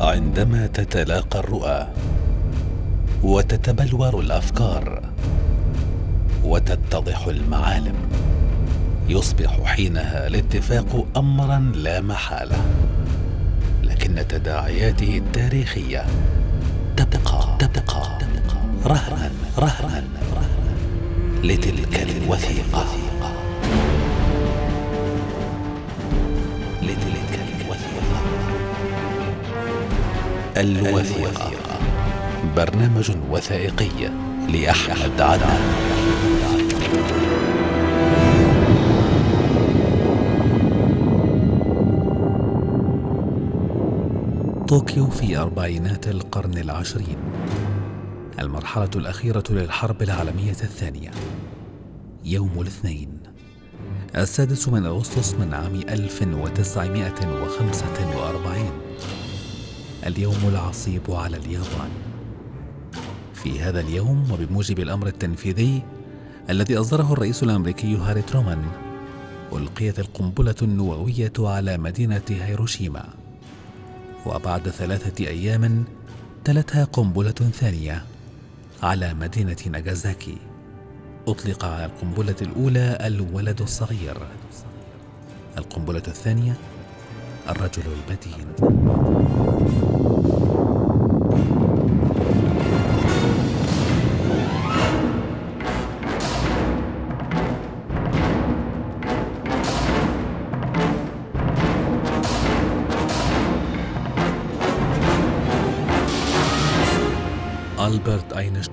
عندما تتلاقى الرؤى وتتبلور الأفكار وتتضح المعالم يصبح حينها الاتفاق امرا لا محالة لكن تداعياته التاريخية تبقى تبقى رهنا رهنا لتلك الوثيقة. الوثيقة. برنامج وثائقي لأحمد عدنان. طوكيو في أربعينات القرن العشرين. المرحلة الأخيرة للحرب العالمية الثانية. يوم الاثنين. السادس من أغسطس من عام 1945 اليوم العصيب على اليابان. في هذا اليوم وبموجب الأمر التنفيذي الذي أصدره الرئيس الأمريكي هاري ترومان ألقيت القنبلة النووية على مدينة هيروشيما. وبعد ثلاثة أيام تلتها قنبلة ثانية على مدينة ناجازاكي أطلق على القنبلة الأولى الولد الصغير. القنبلة الثانية الرجل المتين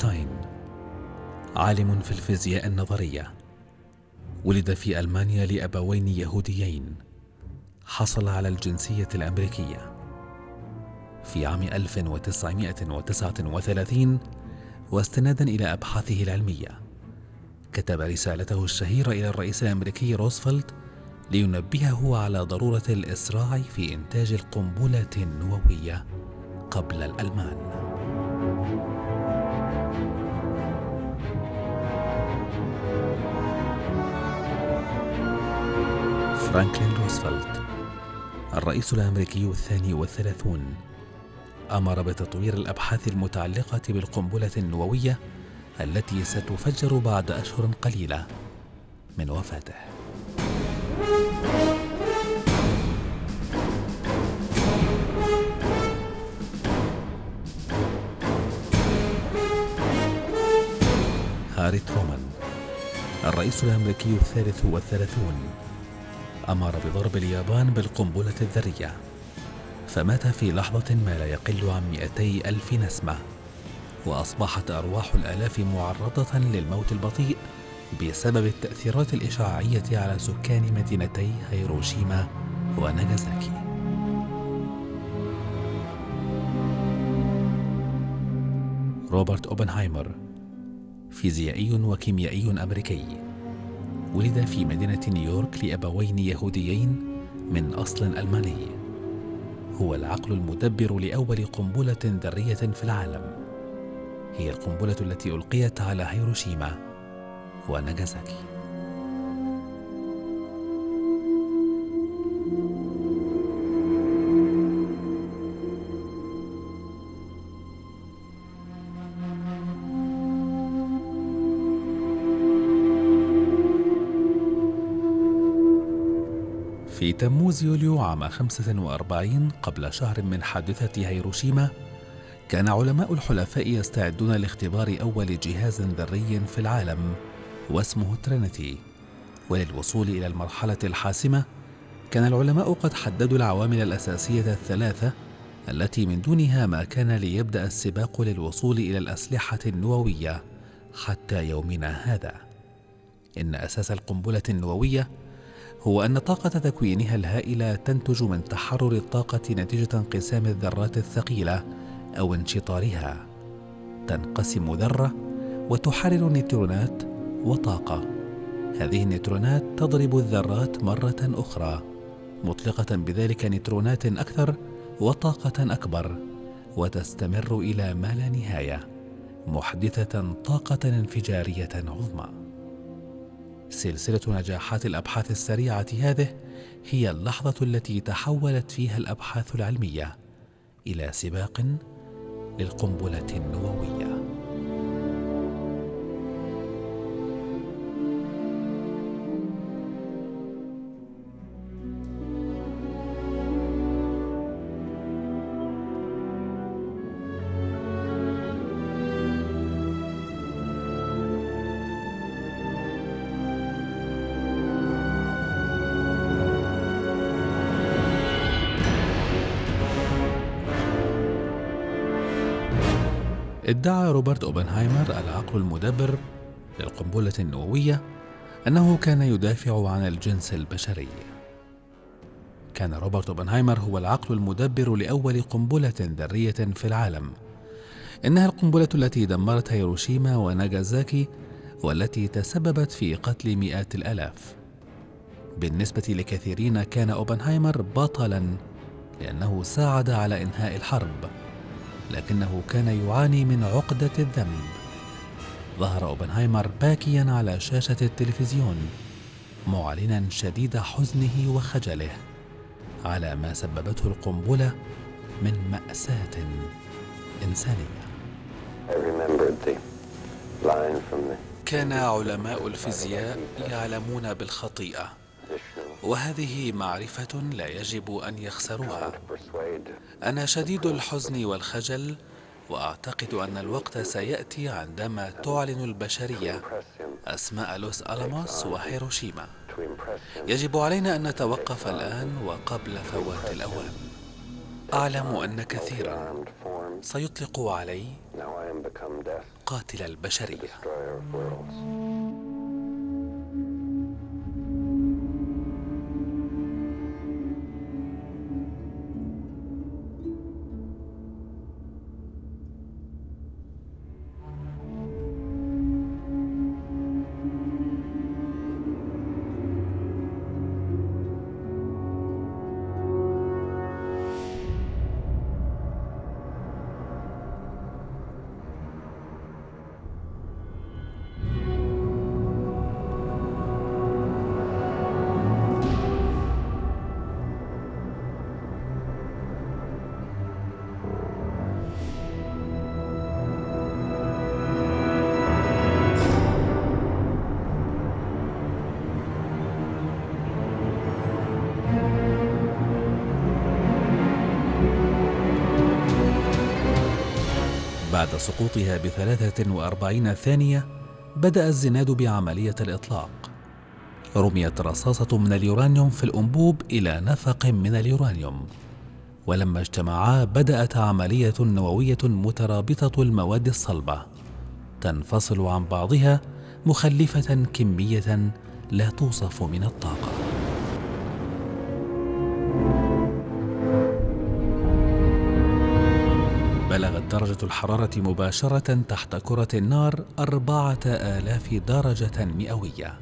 أينشتاين عالم في الفيزياء النظرية ولد في ألمانيا لأبوين يهوديين حصل على الجنسية الأمريكية. في عام 1939 واستنادا إلى أبحاثه العلمية كتب رسالته الشهيرة إلى الرئيس الأمريكي روزفلت لينبهه على ضرورة الإسراع في إنتاج القنبلة النووية قبل الألمان. فرانكلين روزفلت الرئيس الأمريكي الثاني والثلاثون أمر بتطوير الأبحاث المتعلقة بالقنبلة النووية التي ستفجر بعد أشهر قليلة من وفاته. هاري ترومان الرئيس الأمريكي الثالث والثلاثون أمر بضرب اليابان بالقنبلة الذرية فمات في لحظة ما لا يقل عن مئتي ألف نسمة وأصبحت أرواح الآلاف معرضة للموت البطيء بسبب التأثيرات الإشعاعية على سكان مدينتي هيروشيما وناغازاكي. روبرت أوبنهايمر فيزيائي وكيميائي أمريكي. ولد في مدينة نيويورك لأبوين يهوديين من أصل ألماني. هو العقل المدبر لأول قنبلة ذرية في العالم. هي القنبلة التي ألقيت على هيروشيما وناغازاكي. تموز يوليو عام 45 قبل شهر من حادثة هيروشيما كان علماء الحلفاء يستعدون لاختبار أول جهاز ذري في العالم واسمه ترينيتي. وللوصول إلى المرحلة الحاسمة كان العلماء قد حددوا العوامل الأساسية الثلاثة التي من دونها ما كان ليبدأ السباق للوصول إلى الأسلحة النووية حتى يومنا هذا. إن أساس القنبلة النووية هو أن طاقة تكوينها الهائلة تنتج من تحرر الطاقة نتيجة انقسام الذرات الثقيلة أو انشطارها. تنقسم ذرة وتحرر نيوترونات وطاقة. هذه النيوترونات تضرب الذرات مرة أخرى، مطلقة بذلك نيوترونات أكثر وطاقة أكبر، وتستمر إلى ما لا نهاية، محدثة طاقة انفجارية عظمى. سلسلة نجاحات الأبحاث السريعة هذه هي اللحظة التي تحولت فيها الأبحاث العلمية إلى سباق للقنبلة النووية. ادعى روبرت أوبنهايمر العقل المدبر للقنبلة النووية أنه كان يدافع عن الجنس البشري. كان روبرت أوبنهايمر هو العقل المدبر لأول قنبلة ذرية في العالم. إنها القنبلة التي دمرت هيروشيما وناغازاكي والتي تسببت في قتل مئات الآلاف. بالنسبة لكثيرين كان أوبنهايمر بطلا لأنه ساعد على إنهاء الحرب. لكنه كان يعاني من عقدة الذنب. ظهر أوبنهايمر باكيا على شاشة التلفزيون معلنا شديد حزنه وخجله على ما سببته القنبلة من مأساة إنسانية. كان علماء الفيزياء يعلمون بالخطيئة. وهذه معرفة لا يجب أن يخسروها. أنا شديد الحزن والخجل وأعتقد أن الوقت سيأتي عندما تعلن البشرية أسماء لوس ألاموس وهيروشيما. يجب علينا أن نتوقف الآن وقبل فوات الأوان. أعلم أن كثيرا سيطلق علي قاتل البشرية. سقوطها بثلاثة وأربعين ثانية بدأ الزناد بعملية الإطلاق. رميت رصاصة من اليورانيوم في الأنبوب إلى نفق من اليورانيوم. ولما اجتمعا بدأت عملية نووية مترابطة المواد الصلبة. تنفصل عن بعضها مخلفة كمية لا توصف من الطاقة. درجة الحرارة مباشرة تحت كرة النار أربعة آلاف درجة مئوية.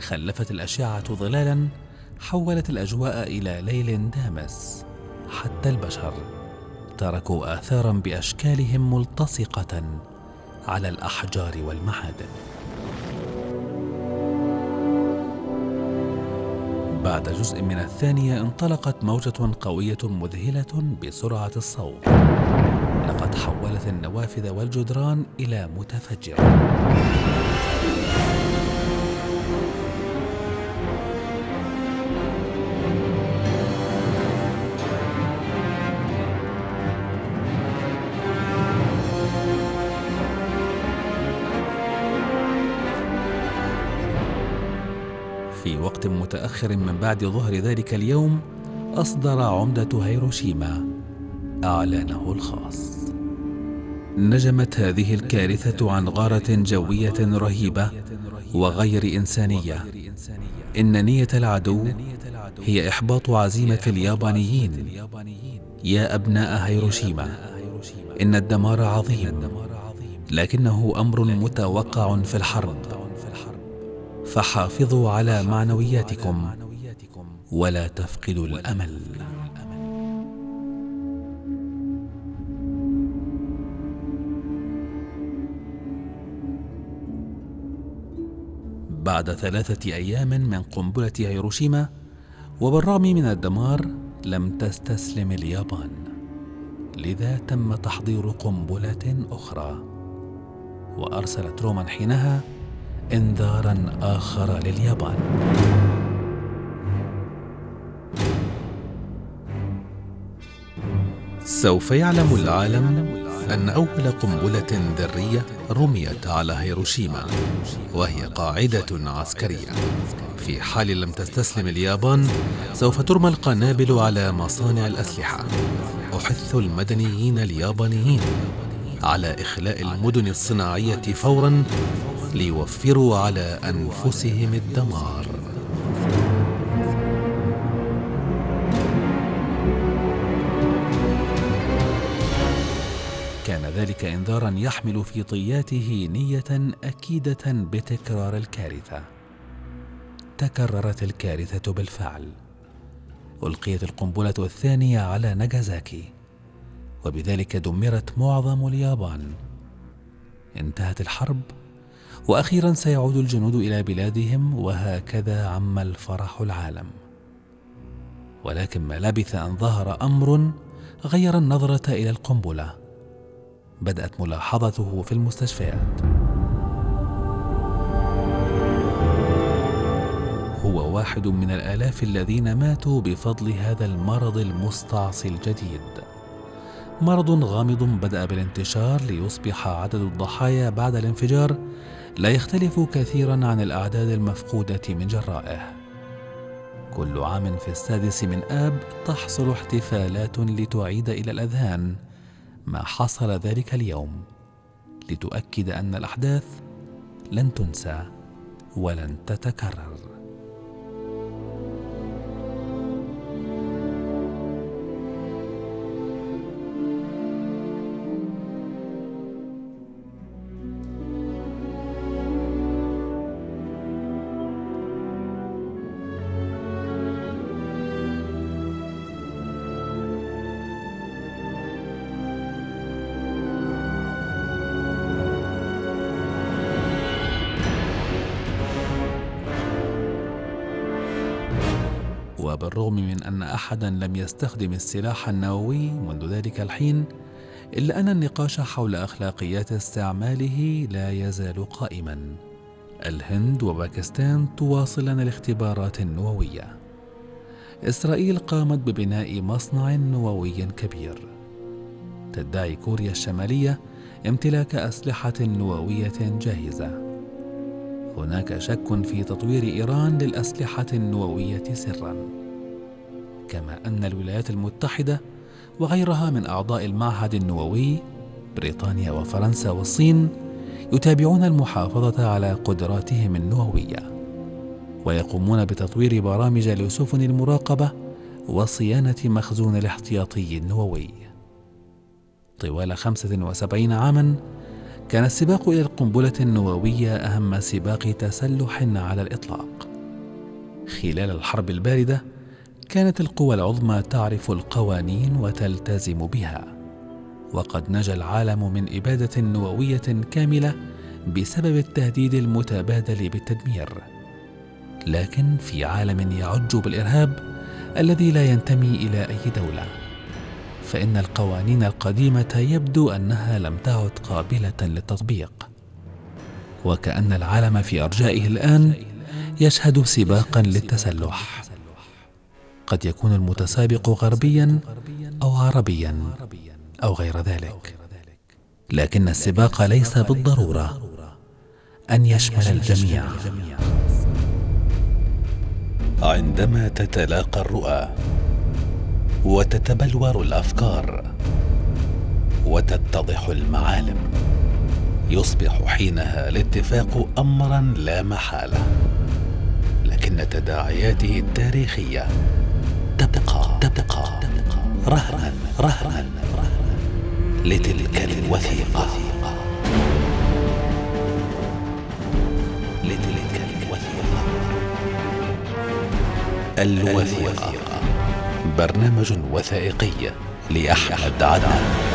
خلفت الأشعة ظلالا حولت الأجواء إلى ليل دامس حتى البشر. تركوا آثارا بأشكالهم ملتصقة على الأحجار والمعادن. بعد جزء من الثانية انطلقت موجة قوية مذهلة بسرعة الصوت. النوافذ والجدران إلى متفجر. في وقت متأخر من بعد ظهر ذلك اليوم أصدر عمدة هيروشيما إعلانه الخاص. نجمت هذه الكارثة عن غارة جوية رهيبة وغير إنسانية. إن نية العدو هي إحباط عزيمة اليابانيين. يا أبناء هيروشيما إن الدمار عظيم لكنه أمر متوقع في الحرب. فحافظوا على معنوياتكم ولا تفقدوا الأمل. بعد ثلاثة أيام من قنبلة هيروشيما وبالرغم من الدمار لم تستسلم اليابان. لذا تم تحضير قنبلة أخرى. وأرسلت روما حينها إنذارا آخر لليابان. سوف يعلم العالم أن أول قنبلة ذرية رميت على هيروشيما وهي قاعدة عسكرية. في حال لم تستسلم اليابان سوف ترمى القنابل على مصانع الأسلحة. أحث المدنيين اليابانيين على إخلاء المدن الصناعية فورا ليوفروا على أنفسهم الدمار. كان ذلك إنذارا يحمل في طياته نية أكيدة بتكرار الكارثة. تكررت الكارثة بالفعل. ألقيت القنبلة الثانية على ناجازاكي وبذلك دمرت معظم اليابان. انتهت الحرب. وأخيرا سيعود الجنود إلى بلادهم وهكذا عم الفرح العالم. ولكن ما لبث أن ظهر أمر غير النظرة إلى القنبلة. بدأت ملاحظته في المستشفيات. هو واحد من الآلاف الذين ماتوا بفضل هذا المرض المستعصي الجديد. مرض غامض بدأ بالانتشار ليصبح عدد الضحايا بعد الانفجار لا يختلف كثيرا عن الأعداد المفقودة من جرائه. كل عام في السادس من آب تحصل احتفالات لتعيد إلى الأذهان ما حصل ذلك اليوم لتؤكد أن الأحداث لن تنسى ولن تتكرر. وبالرغم من أن أحدا لم يستخدم السلاح النووي منذ ذلك الحين إلا أن النقاش حول أخلاقيات استعماله لا يزال قائما. الهند وباكستان تواصلان الاختبارات النووية. إسرائيل قامت ببناء مصنع نووي كبير. تدعي كوريا الشمالية امتلاك أسلحة نووية جاهزة. هناك شك في تطوير إيران للأسلحة النووية سرا. كما أن الولايات المتحدة وغيرها من أعضاء المعهد النووي بريطانيا وفرنسا والصين يتابعون المحافظة على قدراتهم النووية ويقومون بتطوير برامج لسفن المراقبة وصيانة مخزون الاحتياطي النووي. طوال خمسة وسبعين عاما كان السباق إلى القنبلة النووية أهم سباق تسلح على الإطلاق. خلال الحرب الباردة كانت القوى العظمى تعرف القوانين وتلتزم بها. وقد نجا العالم من إبادة نووية كاملة بسبب التهديد المتبادل بالتدمير. لكن في عالم يعج بالإرهاب الذي لا ينتمي إلى أي دولة فإن القوانين القديمة يبدو أنها لم تعد قابلة للتطبيق. وكأن العالم في أرجائه الآن يشهد سباقا للتسلح. قد يكون المتسابق غربيا أو عربيا أو غير ذلك. لكن السباق ليس بالضرورة أن يشمل الجميع. عندما تتلاقى الرؤى وتتبلور الأفكار وتتضح المعالم يصبح حينها الاتفاق امرا لا محالة. لكن تداعياته التاريخية تبقى تبقى رهنا رهنا لتلك الوثيقة. لتلك الوثيقة. الوثيقة. برنامج وثائقي لأحمد عدنان.